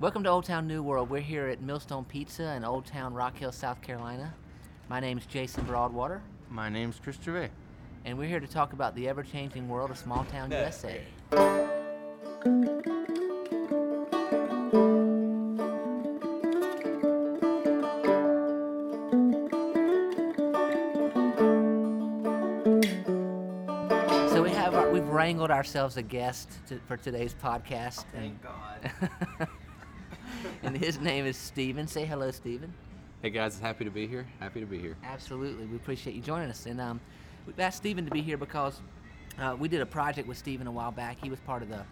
Welcome to Old Town New World. We're here at Millstone Pizza in Old Town Rock Hill, South Carolina. My name's Jason Broadwater, My name's Chris Gervais. and we're here to talk about the ever changing world of small town USA. So we have our, we've wrangled ourselves a guest to, for today's podcast, oh, and, God. and his name is Steven. Say hello, Steven. Hey guys, happy to be here. Happy to be here. Absolutely, we appreciate you joining us. And um, we've asked Steven to be here because uh, we did a project with Steven a while back. He was part of the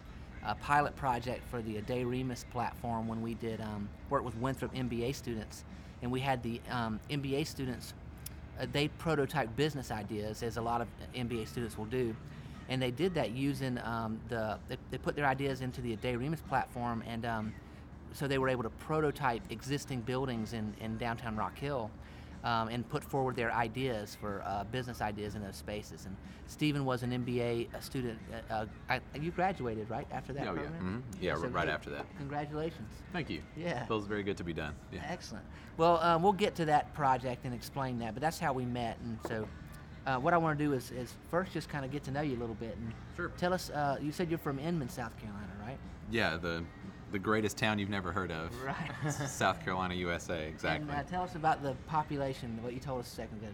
uh, pilot project for the Aday Remus platform when we did um, work with Winthrop MBA students, and we had the um, MBA students. Uh, they prototype business ideas, as a lot of MBA students will do, and they did that using um, the. They, they put their ideas into the Aday Remus platform, and um, so they were able to prototype existing buildings in, in downtown Rock Hill um, and put forward their ideas for uh, business ideas in those spaces. And Steven was an MBA student. Uh, uh, you graduated right after that Oh, yeah. program? Mhm. Yeah, So right hey, after that. Congratulations. Thank you. Yeah. Feels very good to be done. Yeah. Excellent. Well, um, we'll get to that project and explain that, but that's how we met. And so, uh, what I want to do is, is first just kind of get to know you a little bit and Sure. tell us. Uh, you said you're from Inman, South Carolina, right? Yeah, the the greatest town you've never heard of. Right. South Carolina, USA. Exactly. And uh, tell us about the population. What you told us a second ago.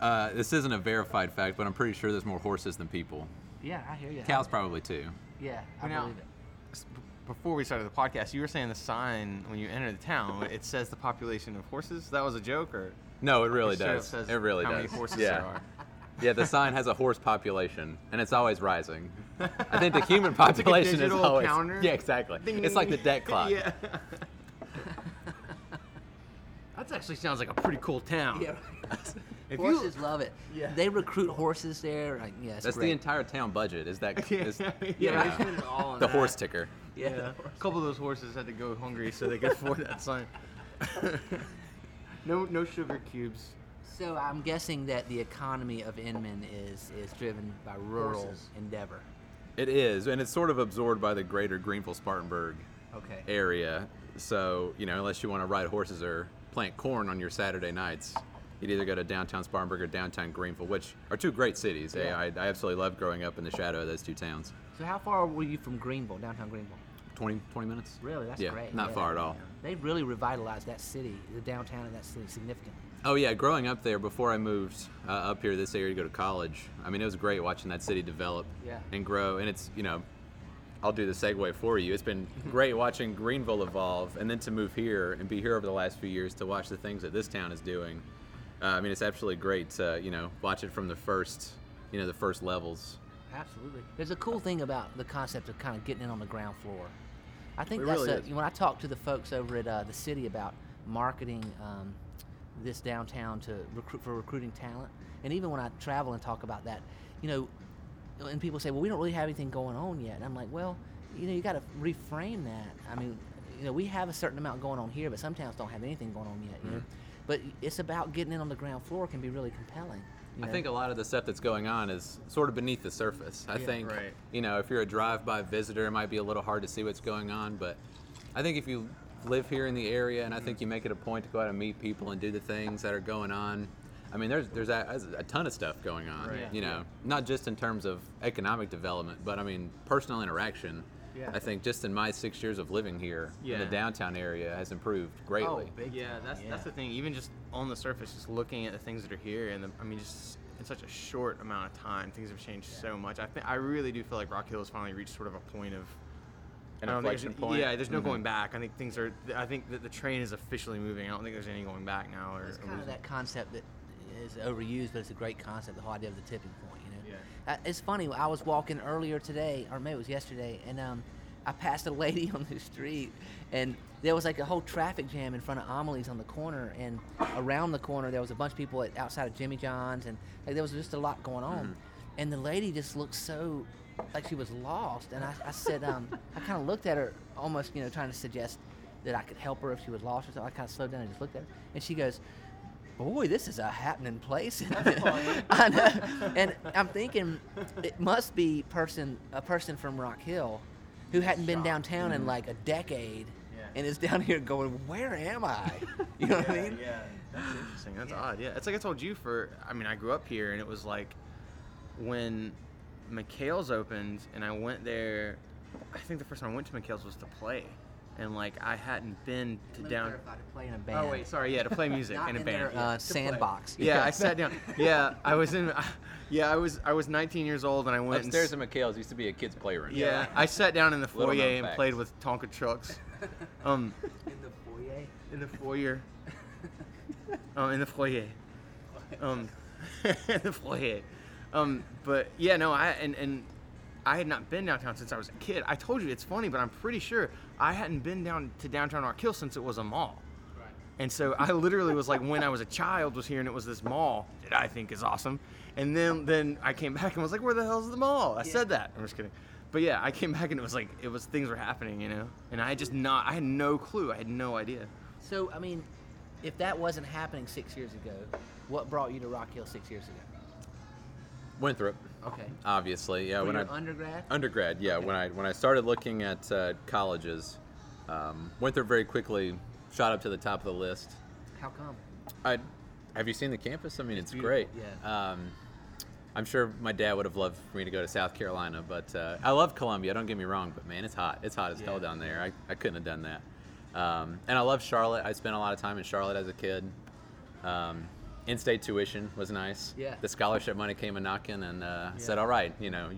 Uh, this isn't a verified fact, but I'm pretty sure there's more horses than people. Yeah, I hear you. Cows probably too. Yeah, I Now, believe it. Before we started the podcast, you were saying the sign when you enter the town, it says the population of horses. That was a joke, or No, it really It does. says It really how does. many horses yeah. there are. Yeah, the sign has a horse population, and it's always rising. I think the human population is digital always. counter. Yeah, exactly. Ding, It's like the ding. debt clock. yeah. that actually sounds like a pretty cool town. Yeah, If you- horses love it. Yeah. They recruit horses there. Like, yeah, it's That's great. the entire town budget. Is that? Yeah, Is, yeah, Yeah. they spend it all on the that. horse ticker. yeah. Yeah, a couple of those horses had to go hungry so they could afford that sign. no, no sugar cubes. So I'm guessing that the economy of Inman is is driven by rural Horses. endeavor. It is, and it's sort of absorbed by the greater Greenville Spartanburg Okay. area. So, you know, unless you want to ride horses or plant corn on your Saturday nights, you'd either go to downtown Spartanburg or downtown Greenville, which are two great cities. Yeah. I, I absolutely loved growing up in the shadow of those two towns. So how far were you from Greenville, downtown Greenville? 20, 20 minutes? Really, that's Yeah, great. not far at all. They really revitalized that city, the downtown of that city, significantly. Oh yeah, growing up there before I moved uh, up here to this area to go to college. I mean, it was great watching that city develop Yeah. and grow. And it's you know, I'll do the segue for you. It's been great watching Greenville evolve, and then to move here and be here over the last few years to watch the things that this town is doing. Uh, I mean, it's absolutely great to you know watch it from the first you know the first levels. Absolutely. There's a cool thing about the concept of kind of getting in on the ground floor. I think It that's really a, when I talk to the folks over at uh, the city about marketing um, this downtown to recruit for recruiting talent, and even when I travel and talk about that, you know, and people say, "Well, we don't really have anything going on yet," and I'm like, "Well, you know, you got to reframe that. I mean, you know, we have a certain amount going on here, but some towns don't have anything going on yet. You know, but it's about getting in on the ground floor can be really compelling. I think a lot of the stuff that's going on is sort of beneath the surface. I Yeah, think, right. you know, if you're a drive-by visitor, it might be a little hard to see what's going on. But I think if you live here in the area, and I think you make it a point to go out and meet people and do the things that are going on. I mean, there's there's a, a ton of stuff going on. Right. You know, not just in terms of economic development, but I mean personal interaction. Yeah. I think just in my six years of living here in Yeah. the downtown area has improved greatly. Oh big Yeah, time, that's yeah. that's the thing. Even just on the surface, just looking at the things that are here, and the, I mean, just in such a short amount of time, things have changed so much. I think I really do feel like Rock Hill has finally reached sort of a point of An I don't think inflection point. Yeah, there's no Mhm. going back. I think things are. I think that the train is officially moving. I don't think there's any going back now. Or, It's or kind of that concept that is overused, but it's a great concept. The whole idea of the tipping point. You know. Yeah. Uh, it's funny. I was walking earlier today, or maybe it was yesterday, and um, I passed a lady on the street, and there was like a whole traffic jam in front of Amelie's on the corner, and around the corner there was a bunch of people at, outside of Jimmy John's, and like there was just a lot going on, Mm-hmm. and the lady just looked so like she was lost, and I, I said, um, I kind of looked at her, almost you know trying to suggest that I could help her if she was lost or something. I kind of slowed down and just looked at her, and she goes. Boy, this is a happening place. I know. And I'm thinking it must be person a person from Rock Hill who hadn't been Shocked. downtown in like a decade. Yeah. and is down here going, "Where am I?" You know what I mean? Yeah, that's interesting. That's Yeah. odd. Yeah, it's like I told you. For I mean, I grew up here, and it was like when McHale's opened, and I went there. I think the first time I went to McHale's was to play, and like I hadn't been to Let me down. to play in a band. Oh wait, sorry. Yeah, to play music in a in band. their, yeah, uh, to play. sandbox. Yeah, I sat down. Yeah, I was in. Yeah, I was. I was 19 years old, and I went and Upstairs s- at McHale's used to be a kids' playroom. Yeah, I sat down in the foyer and facts. played with Tonka trucks. Um, in the foyer. in the foyer. um, in the foyer. Um, in the foyer. Um, but yeah, no, I and and I had not been downtown since I was a kid. I told you it's funny, but I'm pretty sure I hadn't been down to downtown Rock Hill since it was a mall. And so I literally was like, when I was a child, was here and it was this mall that I think is awesome. And then then I came back and was like, where the hell's the mall? I said that. I'm just kidding. But yeah, I came back and it was like it was things were happening, you know. And I had just not, I had no clue. I had no idea. So I mean, if that wasn't happening six years ago, what brought you to Rock Hill six years ago? Winthrop, Okay. obviously. Yeah, For when I undergrad. undergrad. Yeah, Okay. when I when I started looking at uh, colleges, um, Winthrop very quickly shot up to the top of the list. How come? I have you seen the campus? I mean, it's, beautiful, great. yeah. Um, I'm sure my dad would have loved for me to go to South Carolina, but uh, I love Columbia. Don't get me wrong, but man, it's hot. It's hot as hell down there. I, I couldn't have done that. Um, and I love Charlotte. I spent a lot of time in Charlotte as a kid. Um, in-state tuition was nice. Yeah. The scholarship money came a knocking, and uh, I said, "All right, you know,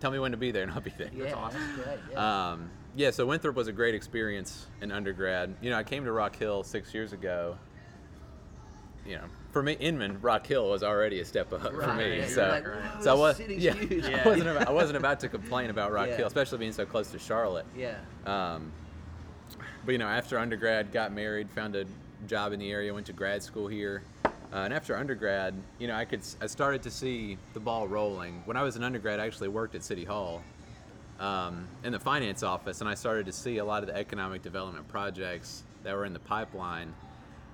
tell me when to be there, and I'll be there." Yeah, awesome. that's great. Yeah. Um, yeah, so Winthrop was a great experience in undergrad. You know, I came to Rock Hill six years ago. You know, for me, Inman, Rock Hill was already a step up for me. yeah, so, like, "Whoa, so I was, city's yeah, huge." I Yeah. wasn't about, I wasn't about to complain about Rock Yeah. Hill, especially being so close to Charlotte. yeah. Um, but you know, after undergrad, got married, found a job in the area, went to grad school here, uh, and after undergrad, you know, I could I started to see the ball rolling. When I was an undergrad, I actually worked at City Hall um, in the finance office, and I started to see a lot of the economic development projects that were in the pipeline.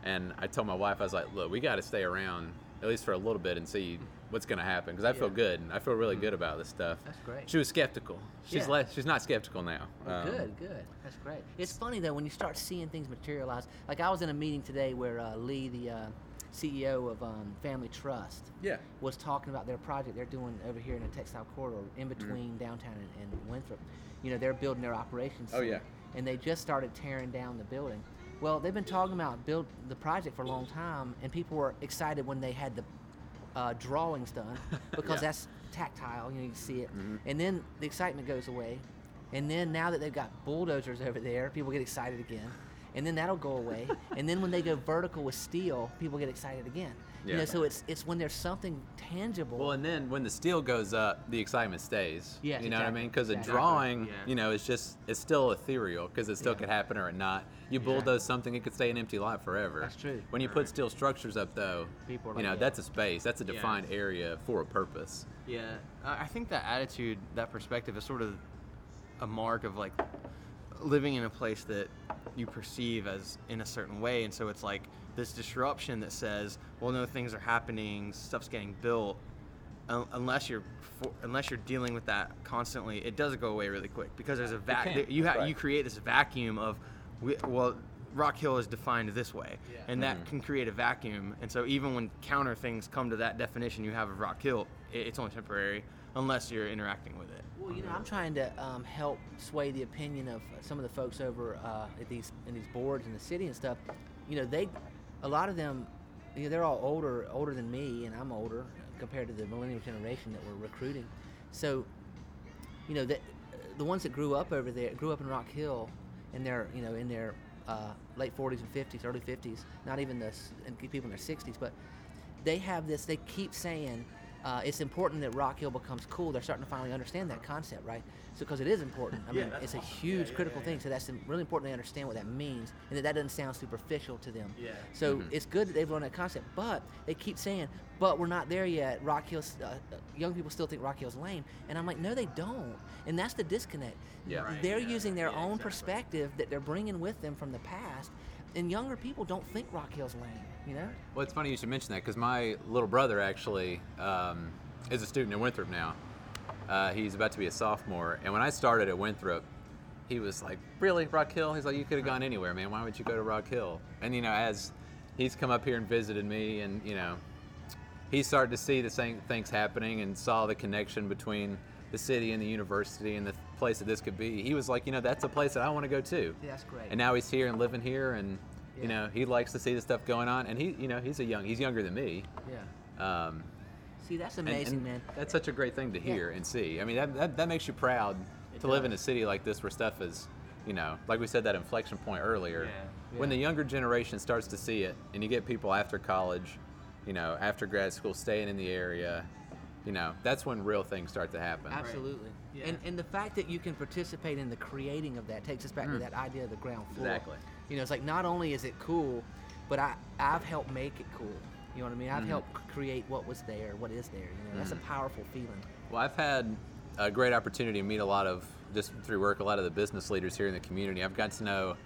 And I told my wife, I was like, "Look, we got to stay around at least for a little bit and see what's going to happen because I feel Yeah. good. I feel really good about this stuff." That's great. She was skeptical. She's Yeah. less. She's not skeptical now. Well, Um, good, good. That's great. It's funny though when you start seeing things materialize. Like I was in a meeting today where uh, Lee, the uh, CEO of um, Family Trust, Yeah. was talking about their project they're doing over here in the textile corridor in between downtown and, and Winthrop. You know, they're building their operations. Oh, yeah. And they just started tearing down the building. Well, they've been talking about build the project for a long time, and people were excited when they had the uh, drawings done because Yeah. that's tactile. You know, you can see it, and then the excitement goes away. And then now that they've got bulldozers over there, people get excited again. And then that'll go away. and then when they go vertical with steel, people get excited again. Yeah. You know, so it's it's when there's something tangible. Well, and then when the steel goes up, the excitement stays. Yeah, you know what I exactly, mean? Because exactly. a drawing, Yeah. you know, it's just it's still ethereal because it still Yeah. could happen or it not. You bulldoze something, it could stay an empty lot forever. That's true. When you put steel structures up, though, People are you know, yeah. that's a space. That's a Yeah. defined area for a purpose. Yeah, I I think that attitude, that perspective, is sort of a mark of like living in a place that you perceive as in a certain way, and so it's like this disruption that says, "Well, no, things are happening, stuff's getting built." Un- Unless you're for, unless you're dealing with that constantly, it does go away really quick because there's a vac. can, You ha- right. you create this vacuum of, we, well, Rock Hill is defined this way, Yeah. and that mm-hmm. can create a vacuum. And so even when counter things come to that definition you have of Rock Hill, i it's only temporary unless you're interacting with it. Well, you know, I'm trying to um, help sway the opinion of some of the folks over uh, at these in these boards in the city and stuff. You know, they, a lot of them, you know, they're all older, older than me, and I'm older compared to the millennial generation that we're recruiting. So, you know, the the ones that grew up over there, grew up in Rock Hill, in their, you know, in their uh, late 40s and 50s, early 50s, not even the and people in their 60s, but they have this. They keep saying uh, it's important that Rock Hill becomes cool. They're starting to finally understand that concept, right? So because it is important. I Yeah, mean, that's it's a awesome. huge Yeah, yeah, critical yeah, thing. So that's really important they understand what that means, and that that doesn't sound superficial to them. Yeah. So it's good that they've learned that concept, but they keep saying, "But we're not there yet." Rock Hill's uh, uh, young people still think Rock Hill's lame, and I'm like, "No, they don't." And that's the disconnect. Yeah. Right, They're yeah, using their yeah, own exactly. perspective that they're bringing with them from the past, and younger people don't think Rock Hill's lame. You know? Well, it's funny you should mention that because my little brother actually um, is a student at Winthrop now. Uh, he's about to be a sophomore, and when I started at Winthrop, he was like, "Really, Rock Hill?" He's like, "You could have gone anywhere, man. Why would you go to Rock Hill?" And you know, as he's come up here and visited me, and you know, he started to see the same things happening and saw the connection between the city and the university and the place that this could be. He was like, you know, that's a place that I want to go to. Yeah, that's great. And now he's here and living here, and Yeah. you know, he likes to see the stuff going on. And he, you know, he's a young, he's younger than me. yeah. Um, See, that's amazing, and man. That's such a great thing to Yeah. hear and see. I mean, that, that, that makes you proud It to live in a city like this where stuff is, you know, like we said, that inflection point earlier. Yeah. When the younger generation starts to see it, and you get people after college, you know, after grad school, staying in the area, you know, that's when real things start to happen. Absolutely. Yeah. And and the fact that you can participate in the creating of that takes us back to that idea of the ground floor. Mm. Exactly. You know, it's like not only is it cool, but I I've helped make it cool. You know what I mean? Mm-hmm. I've helped create what was there, what is there. You know, that's a powerful feeling. Well, I've had a great opportunity to meet a lot of, just through work, a lot of the business leaders here in the community. I've got to know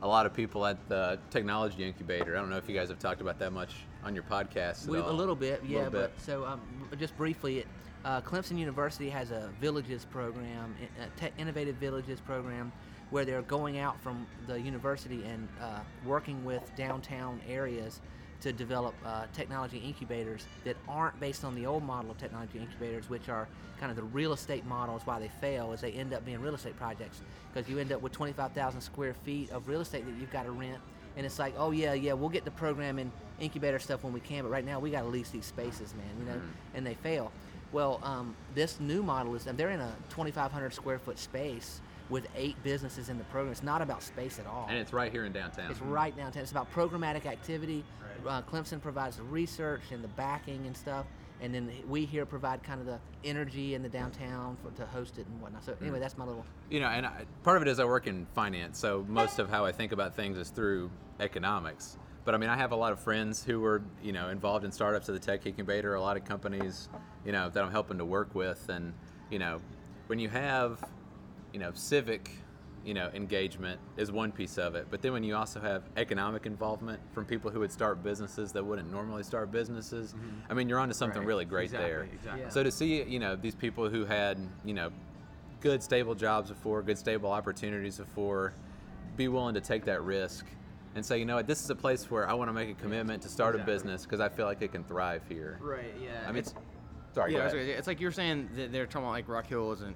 a lot of people at the technology incubator. I don't know if you guys have talked about that much on your podcast. We, a little bit, yeah. Little bit. But so um, just briefly, it, uh, Clemson University has a villages program, a tech innovative villages program, where they're going out from the university and uh, working with downtown areas to develop uh, technology incubators that aren't based on the old model of technology incubators, which are kind of the real estate models. Why they fail is they end up being real estate projects because you end up with 25,000 square feet of real estate that you've got to rent and it's like, oh yeah, yeah, we'll get the program and incubator stuff when we can, but right now we got to lease these spaces, man, you know, and they fail. Well, um, this new model is, and they're in a 2,500 square foot space with eight businesses in the program. It's not about space at all. And it's right here in downtown. It's right downtown. It's about programmatic activity. Uh, Clemson provides the research and the backing and stuff, and then we here provide kind of the energy in the downtown for, to host it and whatnot. So anyway, that's my little. You know, and I, part of it is I work in finance, so most of how I think about things is through economics. But I mean, I have a lot of friends who were, you know, involved in startups of the tech incubator, a lot of companies, you know, that I'm helping to work with, and you know, when you have, you know, civic, you know, engagement is one piece of it, but then when you also have economic involvement from people who would start businesses that wouldn't normally start businesses, mm-hmm. I mean, you're onto something Right. really great Exactly, there. exactly. Yeah. So to see, you know, these people who had, you know, good stable jobs before, good stable opportunities before, be willing to take that risk and say, you know what, this is a place where I want to make a commitment to start Exactly. a business because I feel like it can thrive here. Right. Yeah. I mean, it's, sorry, yeah, ahead. it's like you're saying that they're talking about like Rock Hill isn't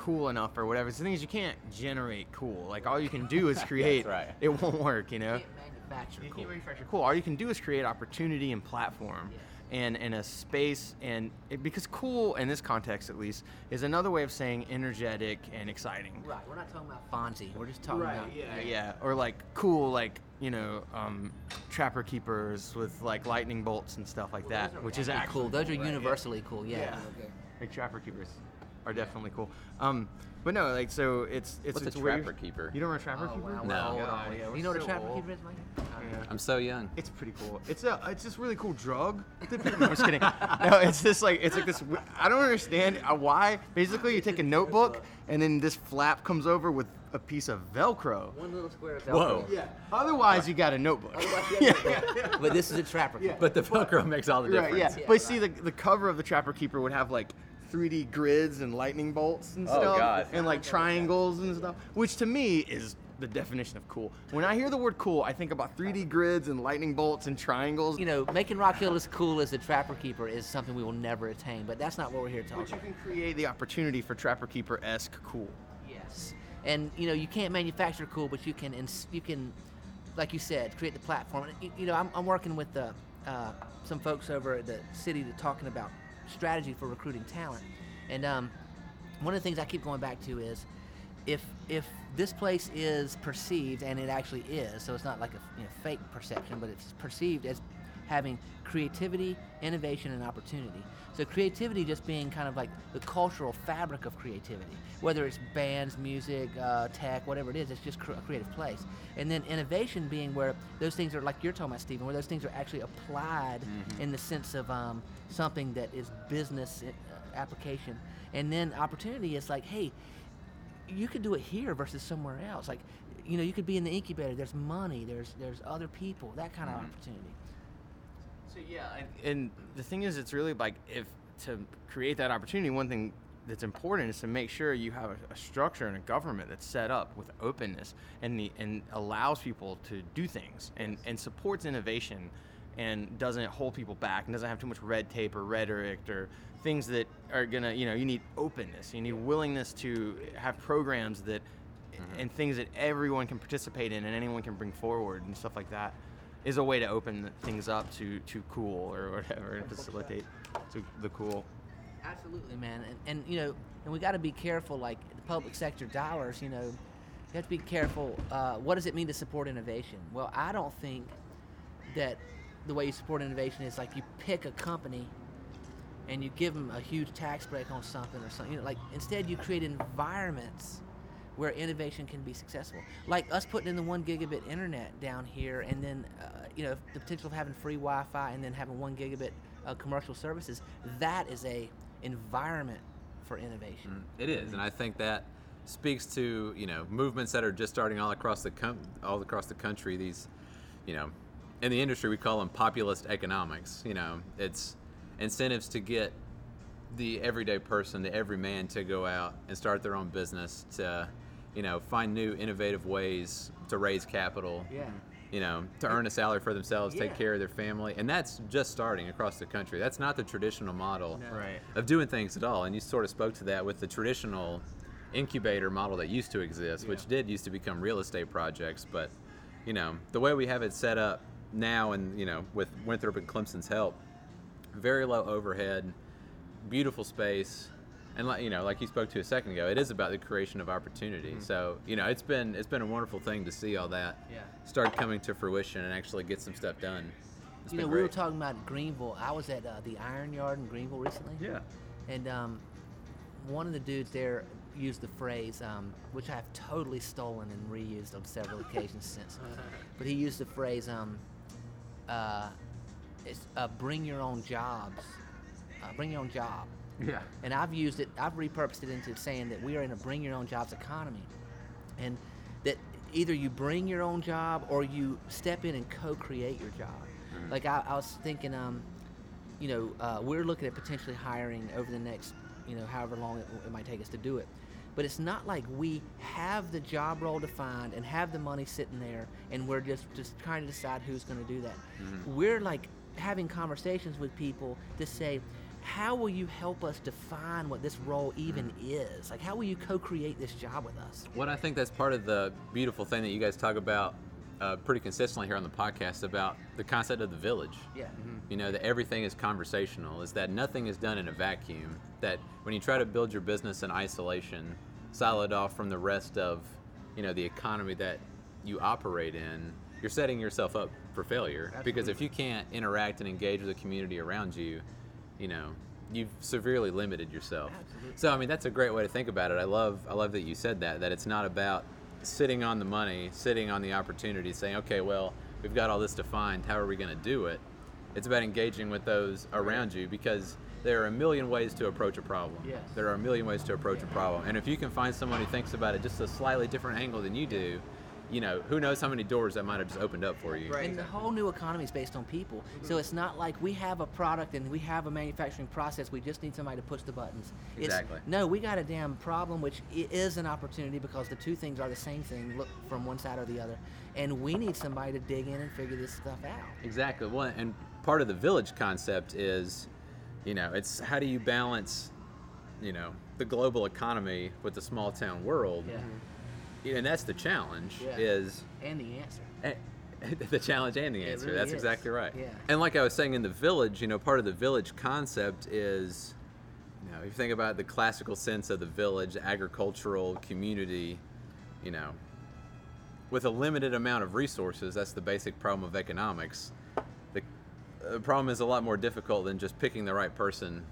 cool enough or whatever. So the thing is, you can't generate cool. Like all you can do is create. right. It won't work, you know. Can't manufacture You cool. can't manufacture cool. All you can do is create opportunity and platform, and and a space and it, because cool in this context at least is another way of saying energetic and exciting. Right. We're not talking about Fonzie. We're just talking about Yeah, yeah. Or like cool, like you know, um, trapper keepers with like lightning bolts and stuff like that, which is Actually actually cool. Those are right, yeah. universally cool. Yeah. Yeah. Like trapper keepers are definitely cool. Um, but no, like so it's it's What's a it's where trapper keeper? You don't know what a trapper Oh, keeper? wow, No. old, God, yeah, you know what a trapper old. keeper is, Mike? Yeah. I'm so young. It's pretty cool. It's a it's this really cool drug. that people- no, I'm just kidding. No, it's just like it's like this. w- I don't understand uh, why. Basically, you take a notebook and then this flap comes over with a piece of Velcro. One little square of Velcro. Whoa. Yeah. Otherwise, you got a notebook. Yeah. But this is a trapper keeper. But the Velcro makes all the Right, difference. yeah. Yeah, But see, the, the cover of the Trapper Keeper would have like 3D grids and lightning bolts and Oh, stuff, God. and like triangles and stuff, which to me is the definition of cool. When I hear the word cool, I think about 3D grids and lightning bolts and triangles. You know, making Rock Hill as cool as the Trapper Keeper is something we will never attain, but that's not what we're here to talk But you can create the opportunity for Trapper Keeper esque cool. Yes. And you know, you can't manufacture cool, but you can ins- you can like you said, create the platform. And, y- You know, I'm, I'm working with the, uh, some folks over at the city that talking about strategy for recruiting talent. And um, one of the things I keep going back to is if if this place is perceived and it actually is, so it's not like a you know, fake perception, but it's perceived as having creativity, innovation, and opportunity. So creativity just being kind of like the cultural fabric of creativity, whether it's bands, music, uh, tech, whatever it is, it's just cr- a creative place. And then innovation being where those things are like you're talking about, Steven, where those things are actually applied in the sense of um, something that is business uh, application. And then opportunity is like, hey, you could do it here versus somewhere else. Like, you know, you could be in the incubator. There's money. There's there's other people. That kind of opportunity. So yeah, and, and the thing is, it's really like if to create that opportunity, one thing that's important is to make sure you have a, a structure and a government that's set up with openness and the and allows people to do things and and supports innovation and doesn't hold people back and doesn't have too much red tape or rhetoric or things that are gonna you know you need openness. You need willingness to have programs that mm-hmm. and things that everyone can participate in and anyone can bring forward and stuff like that is a way to open things up to to cool or whatever and facilitate to the cool Absolutely, man. And, and you know, and we got to be careful. Like the public sector dollars, you know, you have to be careful. Uh, what does it mean to support innovation? Well, I don't think that the way you support innovation is like you pick a company and you give them a huge tax break on something or something. You know, like instead you create environments where innovation can be successful. Like us putting in the one gigabit internet down here, and then uh, you know the potential of having free Wi-Fi and then having one gigabit uh, commercial services. That is a environment for innovation. It is, and I think that speaks to you know movements that are just starting all across the com- all across the country. These, you know, in the industry we call them populist economics. You know, it's incentives to get the everyday person, the everyman, to go out and start their own business, to you know find new innovative ways to raise capital. Yeah. You know, to earn a salary for themselves, take care of their family, and that's just starting across the country. That's not the traditional model No. right of doing things at all. And you sort of spoke to that with the traditional incubator model that used to exist, which did used to become real estate projects. But you know, the way we have it set up now, and you know, with Winthrop and Clemson's help, very low overhead, beautiful space. And like you know, like you spoke to a second ago, it is about the creation of opportunity. So you know, it's been it's been a wonderful thing to see all that Yeah. start coming to fruition and actually get some stuff done. It's You been know, we were talking about Greenville. I was at uh, the Iron Yard in Greenville recently. yeah And um, one of the dudes there used the phrase, um, which I've totally stolen and reused on several occasions since. But he used the phrase, um, uh, it's, uh, "Bring your own jobs." Uh, bring your own job. Yeah And I've used it. I've repurposed it into saying that we are in a bring your own jobs economy, and that either you bring your own job or you step in and co-create your job. Like I, I was thinking, um, you know, uh, we're looking at potentially hiring over the next, you know, however long it, it might take us to do it. But it's not like we have the job role defined and have the money sitting there, and we're just just trying to decide who's going to do that. We're like having conversations with people to say, how will you help us define what this role even is? Like, how will you co-create this job with us? What I think that's part of the beautiful thing that you guys talk about uh, pretty consistently here on the podcast about the concept of the village. Yeah. You know, that everything is conversational, is that nothing is done in a vacuum. That when you try to build your business in isolation, siloed off from the rest of, you know, the economy that you operate in, you're setting yourself up for failure. Because if you can't interact and engage with the community around you, you know, you've severely limited yourself. Absolutely. So I mean, that's a great way to think about it. I love, I love that you said that. That it's not about sitting on the money, sitting on the opportunity, saying, okay, well, we've got all this defined. How are we going to do it? It's about engaging with those around you because there are a million ways to approach a problem. Yes. There are a million ways to approach a problem. And if you can find someone who thinks about it just a slightly different angle than you do, you know, who knows how many doors that might have just opened up for you. Right. And the whole new economy is based on people. So it's not like we have a product and we have a manufacturing process. We just need somebody to push the buttons. It's- Exactly. no, we got a damn problem, which is an opportunity because the two things are the same thing. Look from one side or the other, and we need somebody to dig in and figure this stuff out. Exactly. Well, and part of the village concept is, you know, it's how do you balance, you know, the global economy with the small town world? Yeah. You know, and that's the challenge. Yeah. Is And the answer. eh, the challenge and the answer. really that's is. exactly right. Yeah. And like I was saying in the village, you know, part of the village concept is, you know, if you think about the classical sense of the village, agricultural community, you know, with a limited amount of resources, that's the basic problem of economics. The, the problem is a lot more difficult than just picking the right person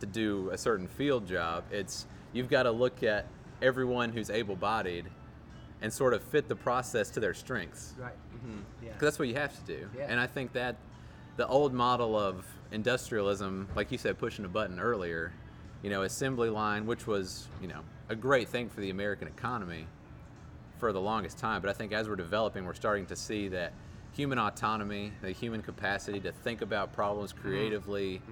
to do a certain field job. It's you've got to look at everyone who's able-bodied and sort of fit the process to their strengths. Right. Mm-hmm. Mm-hmm. Yeah. 'Cause that's what you have to do. Yeah. And I think that the old model of industrialism, like you said, pushing a button earlier, you know, assembly line, which was, you know, a great thing for the American economy for the longest time. But I think as we're developing, we're starting to see that human autonomy, the human capacity to think about problems mm-hmm. creatively,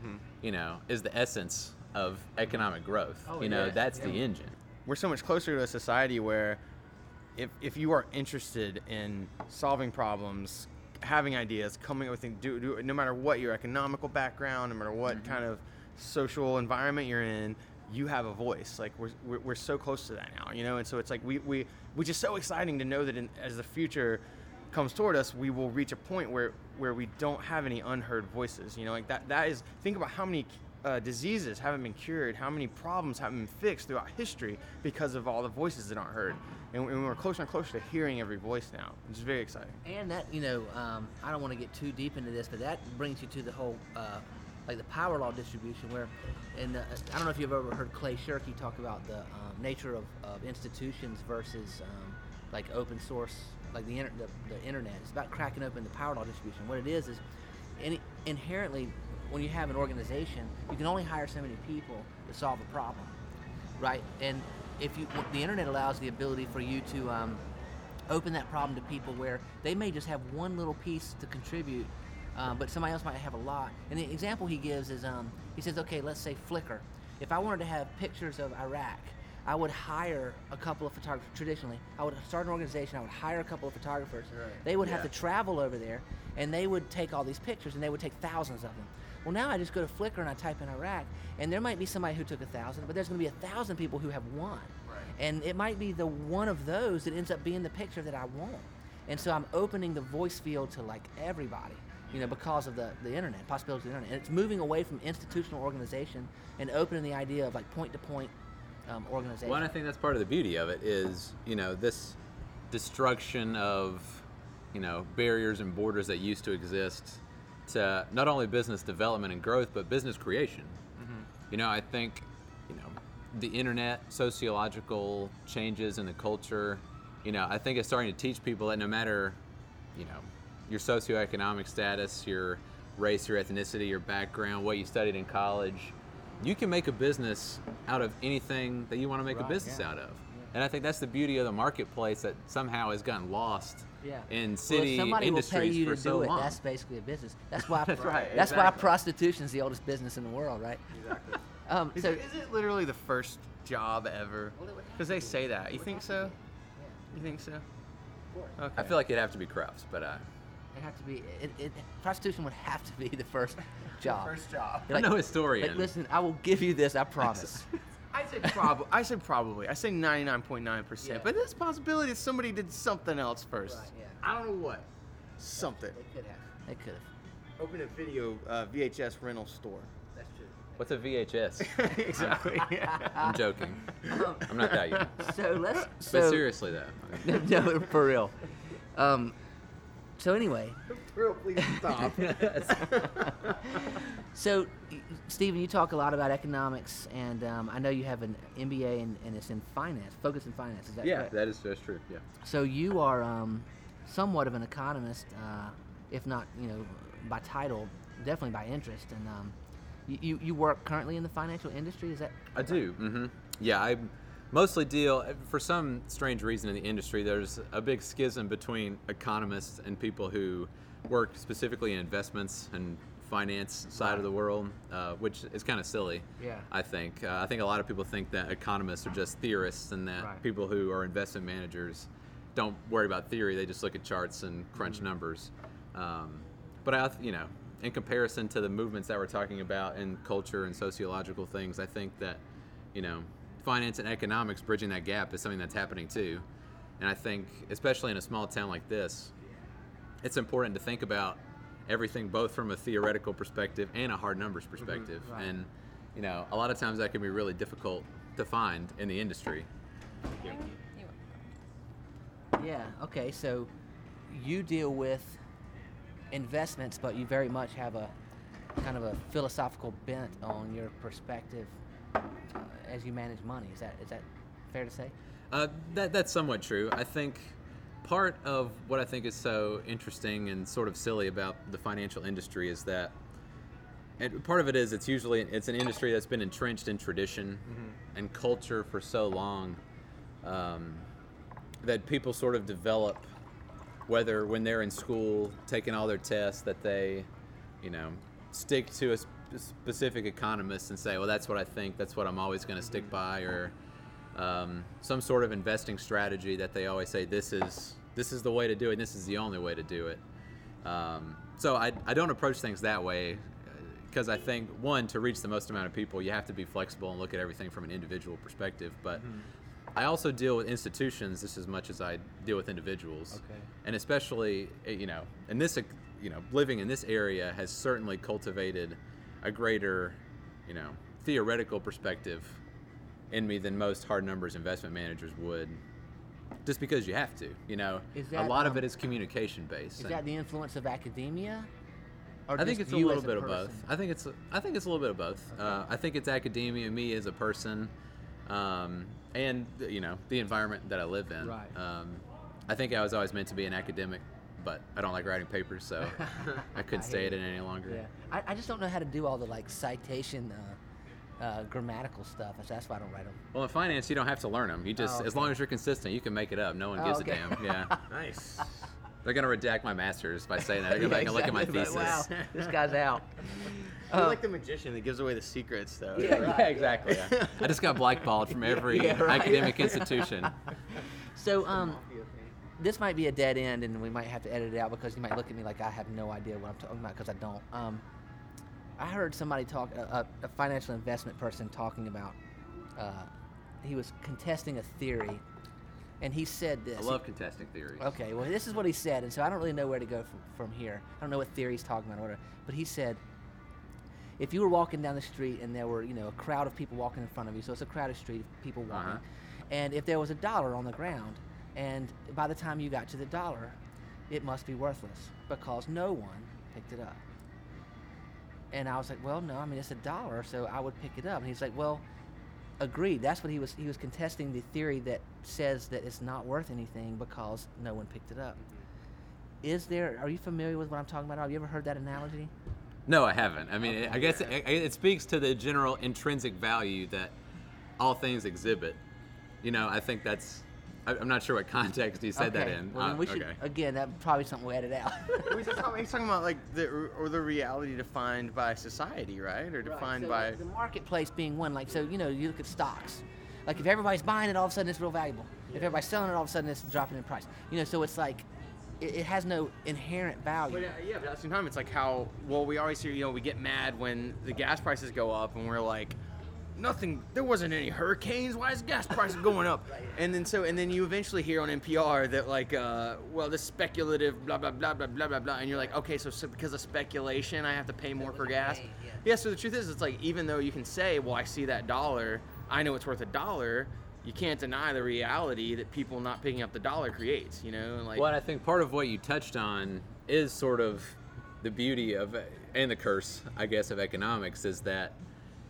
you know, is the essence of economic growth. Oh, you know, yes, that's yeah. the engine. we're so much closer to a society where if, if you are interested in solving problems, having ideas, coming up with things, do, do, no matter what your economical background, no matter what Mm-hmm. kind of social environment you're in, you have a voice. Like we're, we're, we're so close to that now, you know? And so it's like we, we which is so exciting to know that in, as the future comes toward us, we will reach a point where, where we don't have any unheard voices, you know? Like that, that is, think about how many uh, diseases haven't been cured, how many problems haven't been fixed throughout history because of all the voices that aren't heard. And, we're closer and closer to hearing every voice now, which is very exciting. And that, you know, um, I don't want to get too deep into this, but that brings you to the whole, uh, like the power law distribution, where, and I don't know if you've ever heard Clay Shirky talk about the um, nature of, of institutions versus um, like open source, like the, inter- the, the internet. It's about cracking open the power law distribution. What it is is, any, inherently, when you have an organization, you can only hire so many people to solve a problem right? And if you, the internet allows the ability for you to um, open that problem to people where they may just have one little piece to contribute, um, but somebody else might have a lot. And the example he gives is, um, he says, okay, let's say Flickr. If I wanted to have pictures of Iraq, I would hire a couple of photographers. Traditionally, I would start an organization. I would hire a couple of photographers. They would have to travel over there, and they would take all these pictures, and they would take thousands of them. Well, now I just go to Flickr and I type in Iraq, and there might be somebody who took a thousand, but there's going to be a thousand people who have one, and it might be the one of those that ends up being the picture that I want. And so I'm opening the voice field to like everybody, you know, because of the, the internet, possibilities of the internet. And it's moving away from institutional organization and opening the idea of like point to point um, organization. Well, and I think that's part of the beauty of it is, you know, this destruction of, you know, barriers and borders that used to exist to not only business development and growth, but business creation. Mm-hmm. You know, I think, you know, the internet, sociological changes in the culture, you know, I think it's starting to teach people that no matter, you know, your socioeconomic status, your race, your ethnicity, your background, what you studied in college, you can make a business out of anything that you want to make a business yeah. out of. And I think that's the beauty of the marketplace that somehow has gotten lost yeah. in well, city if somebody will pay you for to so do it. long. That's basically a business. That's why. That's right, That's why exactly. prostitution's the oldest business in the world, right? Exactly. Um, Is, so it, is it literally the first job ever? Well, it would Because they say that. You think so? You think so? Okay. I feel like it'd have to be crafts, but uh, it have to be. It, it, prostitution would have to be the first job. First job. You're I'm no historian. Like, listen, I will give you this. I promise. I say probably. I say probably. I say 99.9 Yeah. percent. But there's a possibility that somebody did something else first. Right, yeah. I don't know what. Something. they could have. They could have. Open a video uh, VHS rental store. That's true. what's a VHS? exactly. I'm joking. I'm not that young. So let's. But seriously though, no, for real. Um. So anyway, For Real, please stop. So Steven, you talk a lot about economics, and um, I know you have an MBA and, and it's in finance, focus in finance. Is that yeah, correct? that is that's true. Yeah. So you are um, somewhat of an economist, uh, if not, you know, by title, definitely by interest. And um, you, you, you work currently in the financial industry. Is that? I do. Mm-hmm. Yeah, I mostly deal. For some strange reason in the industry, there's a big schism between economists and people who work specifically in investments and finance side of the world, uh, which is kind of silly. Yeah. I think. Uh, I think a lot of people think that economists are just theorists, and that Right. people who are investment managers don't worry about theory. They just look at charts and crunch Mm-hmm. numbers. Um, but I, you know, in comparison to the movements that we're talking about in culture and sociological things, I think that, you know, finance and economics bridging that gap is something that's happening too. And I think, especially in a small town like this, it's important to think about everything both from a theoretical perspective and a hard numbers perspective. Right. And, you know, a lot of times that can be really difficult to find in the industry. Yeah. Okay. So you deal with investments, but you very much have a kind of a philosophical bent on your perspective uh, as you manage money. Is that is that fair to say? Uh, that, that's somewhat true. I think part of what I think is so interesting and sort of silly about the financial industry is that, and part of it is it's usually it's an industry that's been entrenched in tradition and culture for so long um, that people sort of develop, whether when they're in school taking all their tests, that they, you know, stick to a, s- specific economist and say, well, that's what I think, that's what I'm always going to stick by, or um, some sort of investing strategy that they always say this is this is the way to do it, and this is the only way to do it. Um, so I, I don't approach things that way because I think one to reach the most amount of people, you have to be flexible and look at everything from an individual perspective. But I also deal with institutions just as much as I deal with individuals. Okay. And especially, eh, you know, in this, you know, living in this area has certainly cultivated a greater, you know, theoretical perspective in me than most hard numbers investment managers would. Just because you have to, you know, Is a that, lot of um, it is communication based. Is that the influence of academia? Or I think it's a little as bit of both. I think it's I think it's a little bit of both. Uh, I think it's academia, me as a person, um, and you know the environment that I live in. Right. Um, I think I was always meant to be an academic, but I don't like writing papers, so I couldn't I stay at it any longer. Yeah, I, I just don't know how to do all the like citation, uh, uh, grammatical stuff. So that's why I don't write them. Well, in finance, you don't have to learn them. You just, Oh, as long as you're consistent, you can make it up. No one gives okay. a damn. Yeah. Nice. They're gonna redact my masters by saying that. They're gonna Yeah, go back and look at my thesis. but Wow, this guy's out. You're Uh, like the magician that gives away the secrets, though. Yeah, Yeah, exactly. yeah. I just got blackballed from every Yeah, right. academic institution. So um, this might be a dead end, and we might have to edit it out because you might look at me like I have no idea what I'm talking about because I don't. Um, I heard somebody talk, a, a, financial investment person talking about. Uh, he was contesting a theory, and he said this. I love contesting theories. Okay, well, this is what he said, and so I don't really know where to go from, from here. I don't know what theory he's talking about or whatever. But he said, if you were walking down the street and there were, you know, a crowd of people walking in front of you, so it's a crowded street of people walking, Uh-huh. and if there was a dollar on the ground, and by the time you got to the dollar, it must be worthless because no one picked it up. And I was like, well, no, I mean it's a dollar, so I would pick it up. And he's like, well, agreed. That's what he was. He was contesting the theory that says that it's not worth anything because no one picked it up. Mm-hmm. Is there? Are you familiar with what I'm talking about? Have you ever heard that analogy? No, I haven't. I mean, I guess it, it speaks to the general intrinsic value that all things exhibit. You know, I think that's. I- I'm not sure what context he said that in. Well, Uh, we should okay. again. That's probably something we'll edit out. He's talking, he's talking about like the or the reality defined by society, right? Or Right, defined so by the, the marketplace being one. Like so, you know, you look at stocks. Like if everybody's buying it, all of a sudden it's real valuable. If everybody's selling it, all of a sudden it's dropping in price. You know, so it's like it, it has no inherent value. But uh, yeah, but at the same time, it's like how well we always hear. You know, we get mad when the gas prices go up, and we're like, nothing. There wasn't any hurricanes. Why is gas prices going up? And then so, and then you eventually hear on NPR that like, uh, well, this speculative blah blah blah blah blah blah blah, and you're like, okay, so, so because of speculation, I have to pay more for gas. paying, yeah. Yeah. So the truth is, it's like even though you can say, well, I see that dollar, I know it's worth a dollar. You can't deny the reality that people not picking up the dollar creates. You know, and like. Well, I think part of what you touched on is sort of the beauty of and the curse, I guess, of economics is that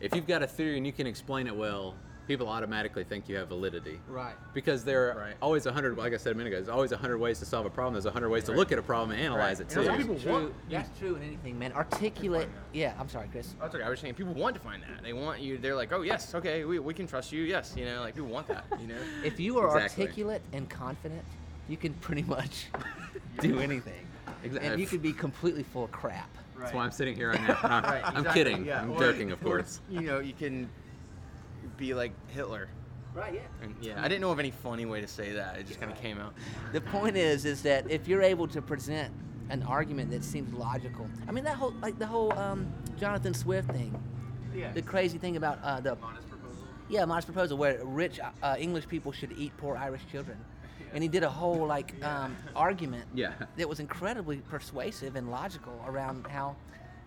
if you've got a theory and you can explain it well, people automatically think you have validity. Right. Because there are Right. always a hundred, like I said a minute ago, there's always a hundred ways to solve a problem. There's a hundred ways to look at a problem and analyze Right. it And too. that's what people true. want. That's true in anything, man. Articulate. Yeah, I'm sorry, Chris. Oh, that's okay. I was saying people want to find that. They want you. They're like, oh yes, okay, we, we can trust you. Yes, you know, like people want that. You know. If you are Exactly. articulate and confident, you can pretty much do anything. Exactly. And you could be completely full of crap. That's why I'm sitting here right now. No, Right, I'm kidding. yeah. I'm Or- joking, of or, course. You know, you can be like Hitler. Right. Yeah. And yeah, I didn't know of any funny way to say that. It just kind of came out. The point is, is that if you're able to present an argument that seems logical, I mean that whole like the whole um, Jonathan Swift thing, Yeah. the crazy thing about uh, the yeah modest proposal where rich uh, English people should eat poor Irish children, and he did a whole like um, argument Yeah. that was incredibly persuasive and logical around how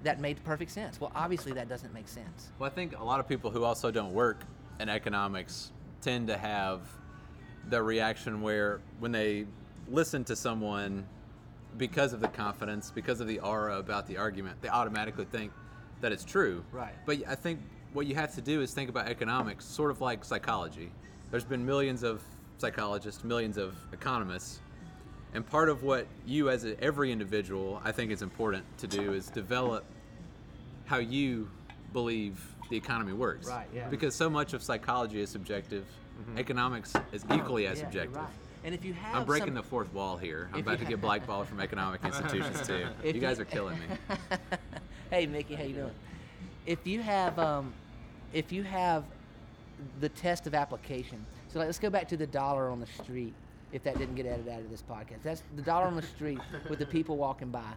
that made perfect sense. Well, obviously that doesn't make sense. Well, I think a lot of people who also don't work in economics tend to have the reaction where when they listen to someone because of the confidence, because of the aura about the argument, they automatically think that it's true. Right. But I think what you have to do is think about economics sort of like psychology. There's been millions of psychologists, millions of economists, and part of what you as a, every individual I think is important to do is develop how you believe the economy works. Right, yeah. Because so much of psychology is subjective. Economics is equally as Yeah, subjective. right. And if you have I'm breaking some- the fourth wall here. I'm about to get blackballed from economic institutions too. If You guys are killing me. hey, Mickey, how you doing? if you have um, if you have the test of application. So like, let's go back to the dollar on the street. If that didn't get edited out of this podcast, that's the dollar on the street with the people walking by.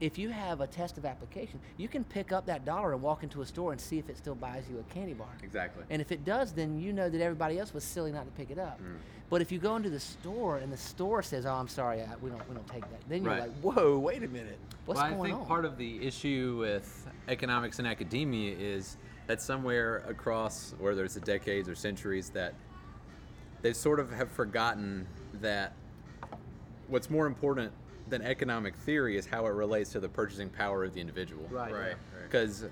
If you have a test of application, you can pick up that dollar and walk into a store and see if it still buys you a candy bar. Exactly. And if it does, then you know that everybody else was silly not to pick it up. Mm. But if you go into the store and the store says, "Oh, I'm sorry, I, we don't we don't take that," then you're Right. like, "Whoa, wait a minute, what's well, going I think on?" part of the issue with economics and academia is that somewhere across, whether it's the decades or centuries, that they sort of have forgotten that what's more important than economic theory is how it relates to the purchasing power of the individual. Right. Right. Because,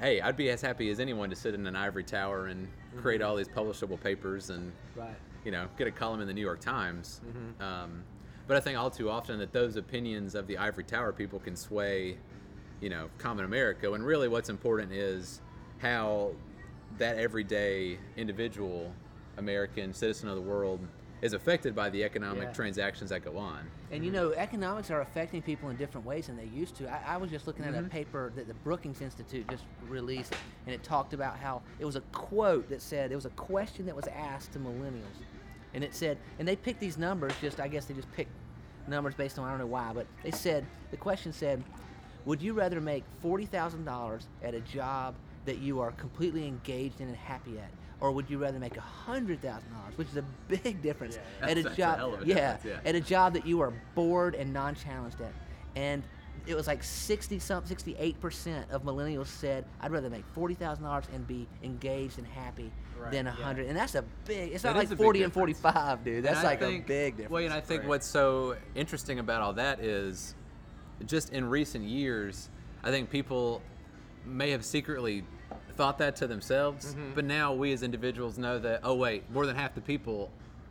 hey, I'd be as happy as anyone to sit in an ivory tower and create all these publishable papers and right. you know, get a column in the New York Times. Um, but I think all too often that those opinions of the ivory tower people can sway, you know, common America. When really what's important is how that everyday individual, American citizen of the world, is affected by the economic Yeah. transactions that go on. And you know, economics are affecting people in different ways than they used to. I, I was just looking at a mm-hmm. paper that the Brookings Institute just released, and it talked about how it was a quote that said it was a question that was asked to millennials, and it said, and they picked these numbers. Just I guess they just picked numbers based on I don't know why, but they said the question said, would you rather make forty thousand dollars at a job that you are completely engaged in and happy at? Or would you rather make hundred thousand dollars, which is a big difference, Yeah, at a job? a yeah, yeah. at a job that you are bored and non-challenged at. And it was like 60 something, 68% of millennials said, I'd rather make $40,000 and be engaged and happy Right, than a yeah. And that's a big, it's not like 40 and 45, dude. That's like think- a big difference. Well, and I think Right. what's so interesting about all that is just in recent years, I think people may have secretly thought that to themselves, Mm-hmm. but now we as individuals know that, oh, wait, more than half the people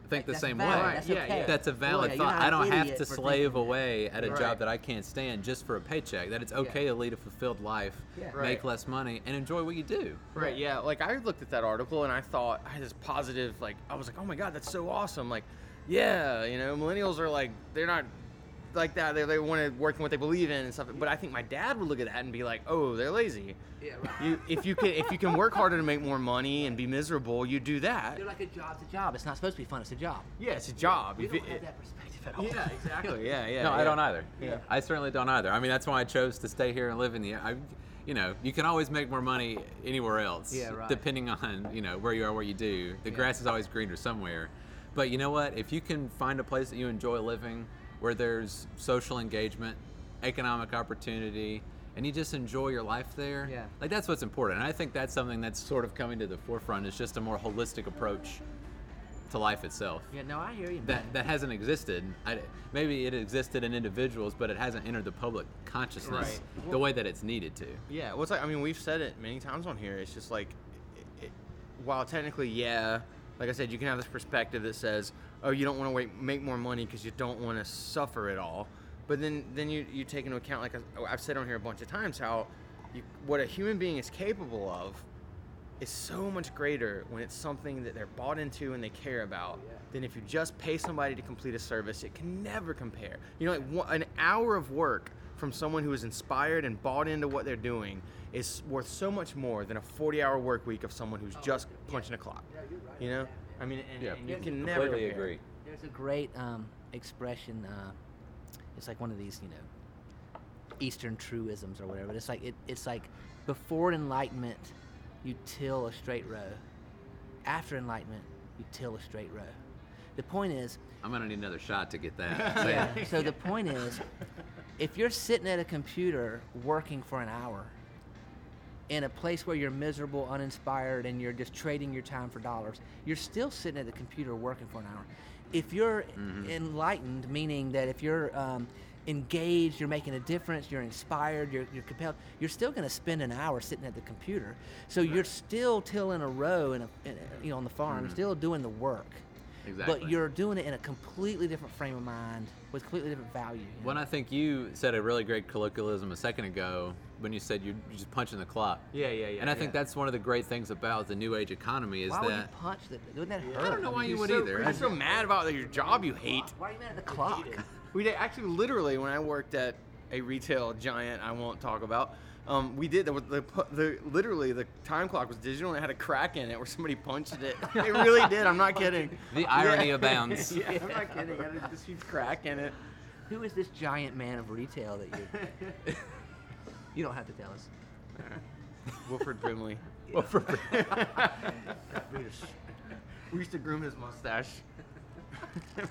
think the That's same valid. way. That's Yeah, okay. yeah. That's a valid Yeah, thought. I don't have to slave thinking that. away at a Right. job that I can't stand just for a paycheck. That it's okay to lead a fulfilled life, Yeah. make Right. less money, and enjoy what you do. Right, yeah. Like I looked at that article and I thought I had this positive like I was like, "Oh my god, that's so awesome." Like, yeah, you know, millennials are like they're not like that. They, they want to work in what they believe in and stuff. But I think my dad would look at that and be like, "Oh, they're lazy." Yeah, right. You if you can if you can work harder to make more money and be miserable, you do that. They're like a job's a job. It's not supposed to be fun. It's a job. Yeah, it's a job. We If don't it- have that perspective at all. yeah, exactly. Yeah, yeah. no, yeah. I don't either. Yeah. I certainly don't either. I mean, that's why I chose to stay here and live in the. I, you know, you can always make more money anywhere else. Yeah, right. Depending on you know where you are, what you do. The Yeah. grass is always greener somewhere. But you know what? If you can find a place that you enjoy living, where there's social engagement, economic opportunity, and you just enjoy your life there, Yeah. like that's what's important. And I think that's something that's sort of coming to the forefront. Is just a more holistic approach to life itself Yeah, no, I hear you. that man. that hasn't existed. I, maybe it existed in individuals, but it hasn't entered the public consciousness Right. the way that it's needed to. Yeah, well, it's like I mean we've said it many times on here. It's just like, it, it, while technically, yeah, like I said, you can have this perspective that says, oh, you don't want to wait, make more money because you don't want to suffer it all. But then, then you, you take into account, like I've said on here a bunch of times, how you, what a human being is capable of is so much greater when it's something that they're bought into and they care about than if you just pay somebody to complete a service. It can never compare. You know, like one, an hour of work from someone who is inspired and bought into what they're doing is worth so much more than a 40-hour work week of someone who's oh, just punching a clock. You know, I mean, and, and you can never completely compare. agree. There's a great um, expression. Uh, it's like one of these, you know, Eastern truisms or whatever. It's like it, it's like before enlightenment, you till a straight row. After enlightenment, you till a straight row. The point is, I'm gonna need another shot to get that. Yeah. So the point is, if you're sitting at a computer working for an hour in a place where you're miserable, uninspired, and you're just trading your time for dollars, you're still sitting at the computer working for an hour. If you're enlightened, meaning that if you're um, engaged, you're making a difference, you're inspired, you're, you're compelled, you're still going to spend an hour sitting at the computer. So you're still tilling a row in a, in a, you know, on the farm, you're still doing the work. Exactly. But you're doing it in a completely different frame of mind with completely different value. you know? When I think you said a really great colloquialism a second ago when you said you're you're just punching the clock. Yeah, yeah, yeah. and I think yeah. that's one of the great things about the new age economy is Why would you that punch the? Wouldn't that hurt? I don't know why you would so, either. You're so mad about your job you hate. Why are you mad at the clock? We did actually literally when I worked at a retail giant I won't talk about. Um, we did. The, the, the literally the time clock was digital and it had a crack in it where somebody punched it. It really did. I'm not kidding. The irony Yeah. abounds. yeah, I'm not kidding. It had this huge crack in it. Who is this giant man of retail that you? You don't have to tell us. Wilford Brimley. Well, for- We used to groom his mustache. I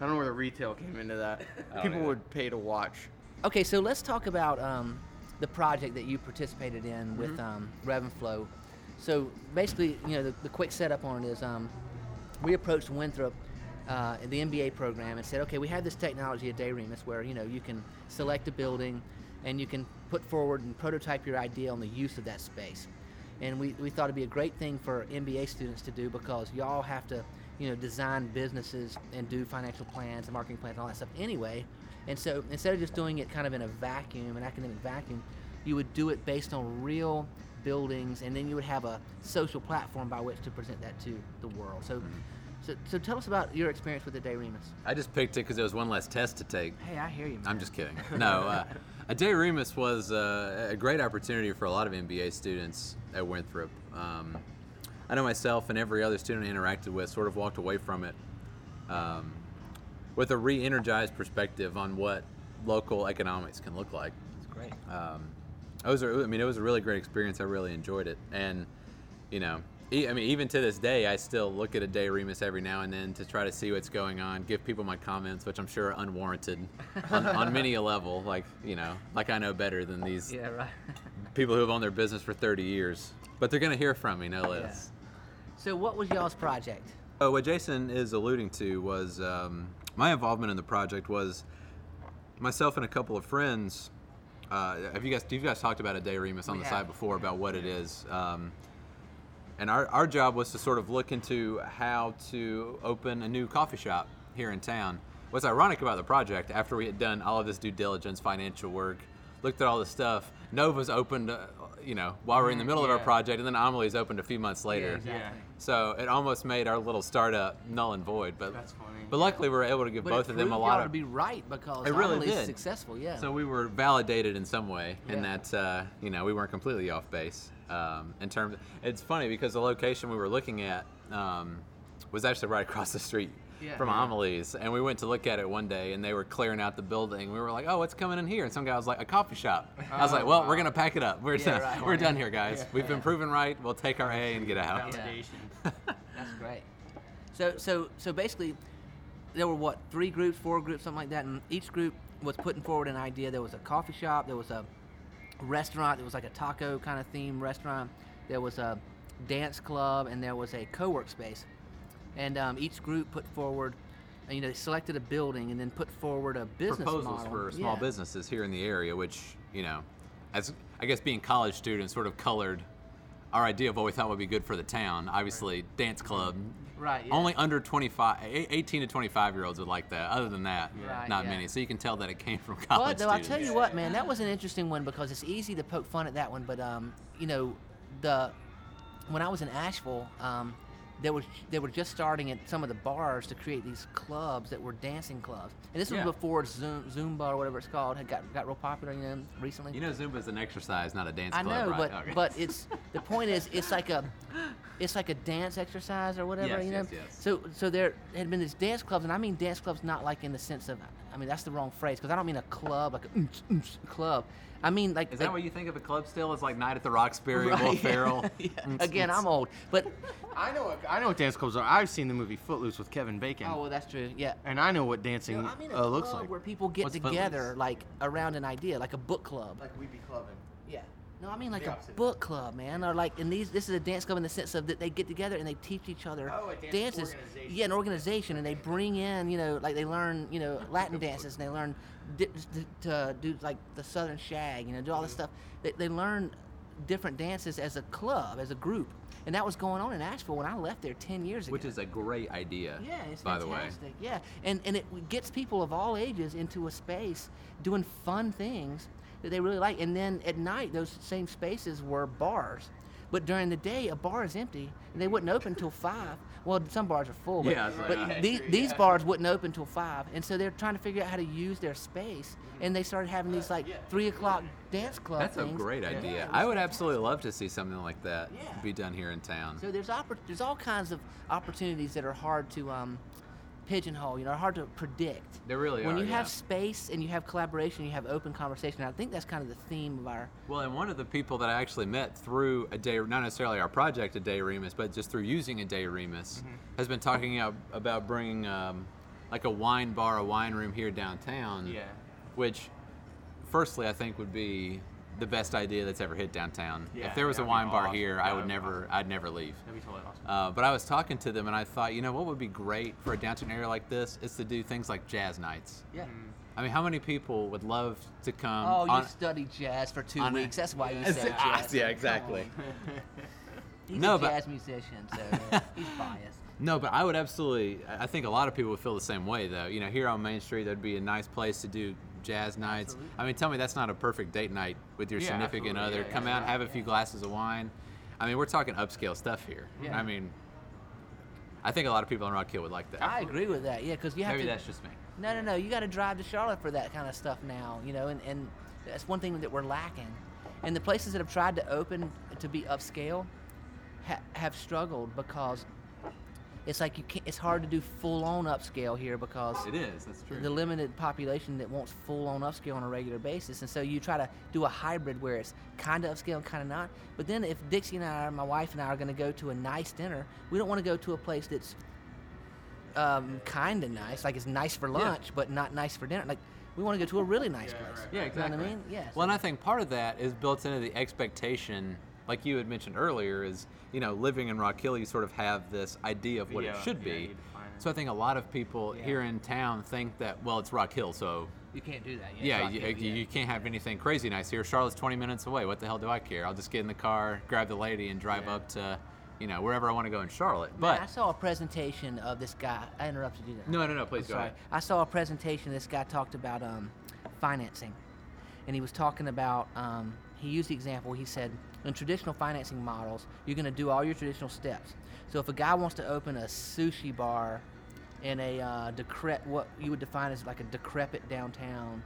don't know where the retail came into that. People either. would pay to watch. Okay, so let's talk about um, the project that you participated in with um, Rev and Flow. So basically, you know, the, the quick setup on it is um, we approached Winthrop, uh, in the MBA program, and said, okay, we have this technology at Day Remus where you know you can select a building, and you can put forward and prototype your idea on the use of that space. And we, we thought it'd be a great thing for MBA students to do because y'all have to, you know, design businesses and do financial plans and marketing plans and all that stuff anyway. And so instead of just doing it kind of in a vacuum, an academic vacuum, you would do it based on real buildings, and then you would have a social platform by which to present that to the world. So, so, so tell us about your experience with the Day Remus. I just picked it because it was one less test to take. Hey, I hear you. Man. I'm just kidding. No, uh, Aday Remus was uh, a great opportunity for a lot of MBA students at Winthrop. Um, I know myself and every other student I interacted with sort of walked away from it um, with a re-energized perspective on what local economics can look like. It's great. Um, it was, a, I mean, it was a really great experience. I really enjoyed it, and you know, I mean, even to this day, I still look at Aday Remus every now and then to try to see what's going on, give people my comments, which I'm sure are unwarranted on, on many a level. Like, you know, like I know better than these Yeah, right. people who have owned their business for 30 years, but they're gonna hear from me, no less. so, what was y'all's project? Oh, what Jason is alluding to was um, my involvement in the project was myself and a couple of friends. Uh, have you guys? You guys talked about Aday Remus on We the have. side before about what it is, um, and our our job was to sort of look into how to open a new coffee shop here in town. What's ironic about the project, after we had done all of this due diligence, financial work, looked at all this stuff, Nova's opened, uh, you know, while we're in the middle of our project, and then Amelie's opened a few months later. exactly. So it almost made our little startup null and void. But That's funny. but luckily we were able to give But both of them a proved lot y'all of. to be right because It really Amelie's did. successful. Yeah. So we were validated in some way in Yeah. that uh, you know we weren't completely off base. Um, in terms, it's funny because the location we were looking at um, was actually right across the street Yeah. from Yeah. Amelie's, and we went to look at it one day, and they were clearing out the building. We were like, "Oh, what's coming in here?" And some guy was like, "A coffee shop." I was Oh, like, "Well, we're gonna pack it up. We're Yeah, done. right. We're done here, guys. Yeah. We've been proven right. We'll take our A and get out." Yeah. Validation. That's great. So so so basically, there were what three groups, four groups, something like that, and each group was putting forward an idea. There was a coffee shop, there was a restaurant, there was like a taco kind of theme restaurant, there was a dance club, and there was a co-work space. And um, each group put forward, you know, they selected a building and then put forward a business proposals model. for small Yeah. businesses here in the area, which you know, as I guess being college students, sort of colored our idea of what we thought would be good for the town. Obviously, dance club. Right. Yeah. Only under 25, eh, 18 to 25 year olds would like that. Other than that, Right, not yeah. many. So you can tell that it came from college But though I students. tell you what, man, that was an interesting one because it's easy to poke fun at that one. But um, you know, the when I was in Asheville, um, there was they were just starting at some of the bars to create these clubs that were dancing clubs, and this was Yeah. before Zoom, Zumba or whatever it's called had got got real popular, you know, recently. You know, Zumba is an exercise, not a dance I club, know, right? but Okay. but it's the point is it's like a it's like a dance exercise or whatever, Yes, you know. yes, yes. So so there had been these dance clubs, and I mean dance clubs not like in the sense of I mean that's the wrong phrase because I don't mean a club like a club. I mean like is like- that what you think of a club still? As like Night at the Roxbury, Will Right, Ferrell? yeah. Mm, Again, mm, I'm old, but I know. What, I know what dance clubs are. I've seen the movie Footloose with Kevin Bacon, oh well, that's true. Yeah. and I know what dancing You know, I mean a uh, looks club like. where people get What's together Footloose? like around an idea, like a book club. Like we be clubbing. Yeah. No, I mean like a book club, man. Or like in these, this is a dance club in the sense of that they get together and they teach each other Oh, a dance dances. organization. Yeah, an organization, and they bring in, you know, like they learn, you know, Latin dances, and they learn di- to, to do like the Southern Shag, you know, do all this Mm-hmm. stuff. They, they learn different dances as a club, as a group, and that was going on in Asheville when I left there ten years ago. Which is a great idea. Yeah, it's by the way. fantastic. Yeah, and and it gets people of all ages into a space doing fun things that they really like. And then at night, those same spaces were bars. But during the day, a bar is empty, and they wouldn't open until five. Well, some bars are full, but, Yeah, right. but Yeah, these, these bars wouldn't open until five, and so they're trying to figure out how to use their space, and they started having these like three o'clock dance club That's a great idea. Yeah, I would absolutely love to see something like that Yeah. be done here in town. So there's oppor- there's all kinds of opportunities that are hard to um, pigeonhole. You know, hard to predict. There really when are, When you have yeah. space and you have collaboration, you have open conversation. I think that's kind of the theme of our. Well, and one of the people that I actually met through a day, not necessarily our project, Aday Remus, but just through using Aday Remus, Mm-hmm. has been talking about bringing um, like a wine bar, a wine room here downtown. Yeah. Which, firstly, I think would be the best idea that's ever hit downtown. Yeah, if there was a wine bar awesome. here, That I would would never, awesome. I'd never leave. That'd be totally awesome. Uh, but I was talking to them and I thought, you know, what would be great for a downtown area like this is to do things like jazz nights. Yeah. I mean, how many people would love to come? Oh, you on- studied jazz for two on a- weeks. That's why you That's said it. Jazz. yeah, exactly. He's No, a but- jazz musician, so he's biased. No, but I would absolutely. I I think a lot of people would feel the same way, though. You know, here on Main Street, that'd be a nice place to do jazz nights. Absolutely. I mean, tell me that's not a perfect date night with your Yeah, significant absolutely. other. Yeah, Come yeah, out, yeah, have a few glasses of wine. I mean, we're talking upscale stuff here. Yeah. I mean, I think a lot of people in Rock Hill would like that. I agree with that. Yeah, because you have to Maybe to. that's just me. No, no, no. You got to drive to Charlotte for that kind of stuff now, you know, and, and that's one thing that we're lacking. And the places that have tried to open to be upscale ha- have struggled because it's like you can't. It's hard to do full on upscale here because It is. That's true. the limited population that wants full on upscale on a regular basis. And so you try to do a hybrid where it's kind of upscale and kind of not. But then if Dixie and I, my wife and I, are going to go to a nice dinner, we don't want to go to a place that's um, kind of nice, like it's nice for lunch, but not nice for dinner. Like we want to go to a really nice Yeah, place. right. Yeah, You exactly. know what I mean? Yes. Well, and I think part of that is built into the expectation, like you had mentioned earlier, is you know living in Rock Hill, you sort of have this idea of what Yeah, it should yeah, be. So I think a lot of people Yeah. here in town think that well, it's Rock Hill, so you can't do that. yeah, you, Hill, you, you can't have anything crazy nice here. Charlotte's 20 minutes away. What the hell do I care? I'll just get in the car, grab the lady, and drive up to you know wherever I want to go in Charlotte. Man, But I saw a presentation of this guy. I interrupted you there. no, no, no, please I'm go sorry. ahead. I saw a presentation. This guy talked about um, financing, and he was talking about. Um, he used the example. He said, in traditional financing models, you're going to do all your traditional steps. So if a guy wants to open a sushi bar in a uh, decrep, what you would define as like a decrepit downtown,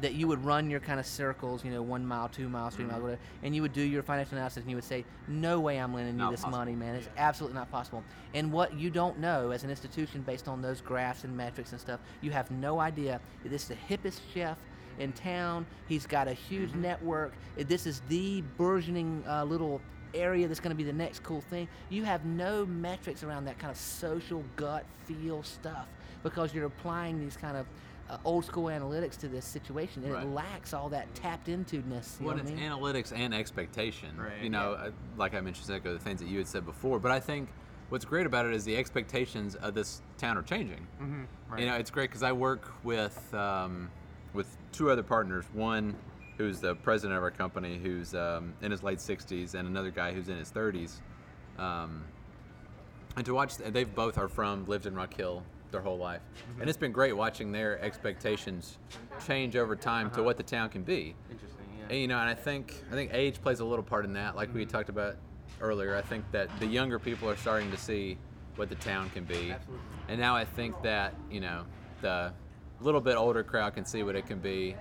that you would run your kind of circles, you know, one mile, two miles, 3 miles, whatever, and you would do your financial analysis, and you would say, "No way, I'm lending you Not this possible. money, man. It's absolutely not possible." And what you don't know as an institution, based on those graphs and metrics and stuff, you have no idea that this is the hippest chef in town. He's got a huge network. Uh, This is the burgeoning uh, little area that's going to be the next cool thing. You have no metrics around that kind of social gut feel stuff because you're applying these kind of uh, old school analytics to this situation, and Right. it lacks all that tapped into ness. You Well, know it's I mean? analytics and expectation. Right. You know, uh, like I mentioned, a the things that you had said before. But I think what's great about it is the expectations of this town are changing. Mhm, right. You know, it's great because I work with um, with two other partners. One who's the president of our company, who's um, in his late 60s, and another guy who's in his 30s. Um, and to watch, they both are from, lived in Rock Hill their whole life, and it's been great watching their expectations change over time to what the town can be. Interesting. Yeah. And, you know, and I think I think age plays a little part in that. Like we talked about earlier, I think that the younger people are starting to see what the town can be, Absolutely. and now I think that you know the little bit older crowd can see what it can be,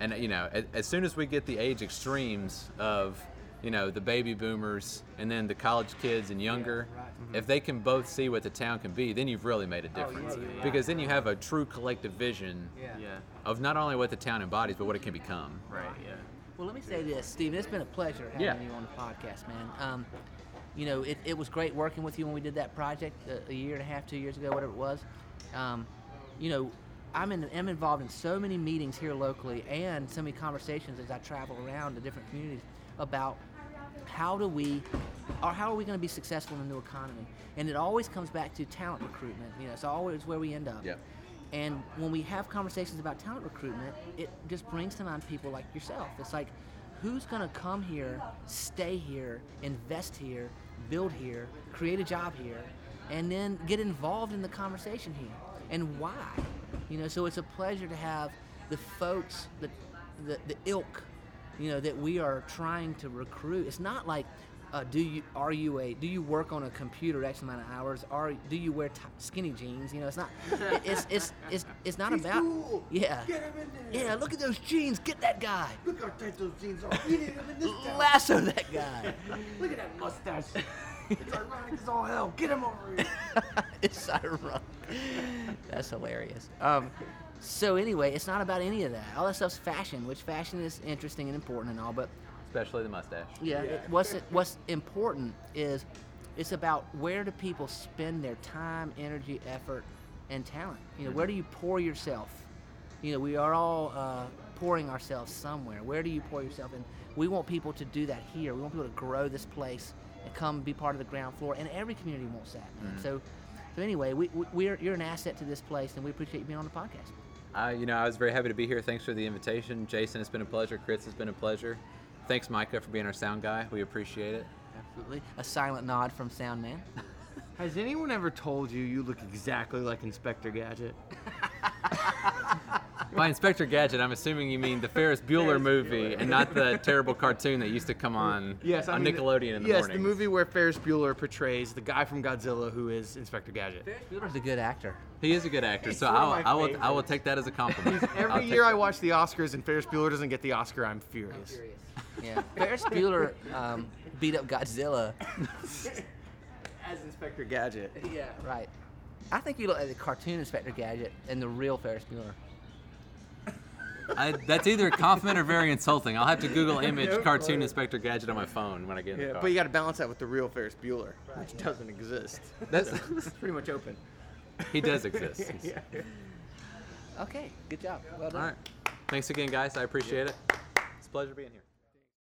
and you know, as, as soon as we get the age extremes of you know the baby boomers and then the college kids and younger. right. If they can both see what the town can be, then you've really made a Oh, yeah, difference. yeah, yeah. Because then you have a true collective vision Yeah. Yeah. of not only what the town embodies, but what it can become. Right. Yeah. Well, let me say this, Steven. It's been a pleasure having Yeah. you on the podcast, man. Um, you know, it, it was great working with you when we did that project a, a year and a half, two years ago, whatever it was. Um, you know, I'm, in, I'm involved in so many meetings here locally and so many conversations as I travel around to different communities about how do we, or how are we going to be successful in the new economy? And it always comes back to talent recruitment. You know, it's always where we end up. Yep. And when we have conversations about talent recruitment, it just brings to mind people like yourself. It's like, who's going to come here, stay here, invest here, build here, create a job here, and then get involved in the conversation here? And why? You know, so it's a pleasure to have the folks, the, the, the ilk, you know, that we are trying to recruit. It's not like, uh, do you are you a do you work on a computer X amount of hours? Are do you wear t- skinny jeans? You know, it's not. it- it's it's it's it's not He's about. cool. Yeah. Get him in there. Yeah. Look at those jeans. Get that guy. Look how tight those jeans are. We need him in this town. Lasso that guy. Look at that mustache. it's ironic as all hell. Get him over here. it's ironic. That's hilarious. Um, so anyway, it's not about any of that. All that stuff's fashion, which fashion is interesting and important and all, but Especially the mustache. yeah, it- what's what's important is it's about where do people spend their time, energy, effort, and talent. You know, where do you pour yourself? You know, we are all uh, pouring ourselves somewhere. Where do you pour yourself? And we want people to do that here. We want people to grow this place and come be part of the ground floor. And every community wants that, man. Mm. So, so anyway, we, we, we're you're an asset to this place, and we appreciate you being on the podcast. I, you know, I was very happy to be here. Thanks for the invitation, Jason. It's been a pleasure. Chris, it's been a pleasure. Thanks, Micah, for being our sound guy. We appreciate it. Absolutely, a silent nod from Sound Man. Has anyone ever told you you look exactly like Inspector Gadget? By Inspector Gadget, I'm assuming you mean the Ferris Bueller movie and not the terrible cartoon that used to come on Yes, I on mean, Nickelodeon in the yes, morning. the movie where Ferris Bueller portrays the guy from Godzilla who is Inspector Gadget. Ferris Bueller's a good actor. He is a good actor, He's so I'll, I will I will take that as a compliment. I'll Every year I watch the Oscars and Ferris Bueller doesn't get the Oscar, I'm furious. Yeah, Ferris Bueller um, beat up Godzilla. As Inspector Gadget. Yeah, right. I think you look at the cartoon Inspector Gadget and the real Ferris Bueller. I, that's either a compliment or very insulting. I'll have to Google image No cartoon. Inspector Gadget on my phone when I get in the car. but you got to balance that with the real Ferris Bueller, which doesn't exist. That's- So, it's pretty much open. he does exist. yeah. Okay, good job. Well done. All right. Thanks again, guys. I appreciate it. It's a pleasure being here.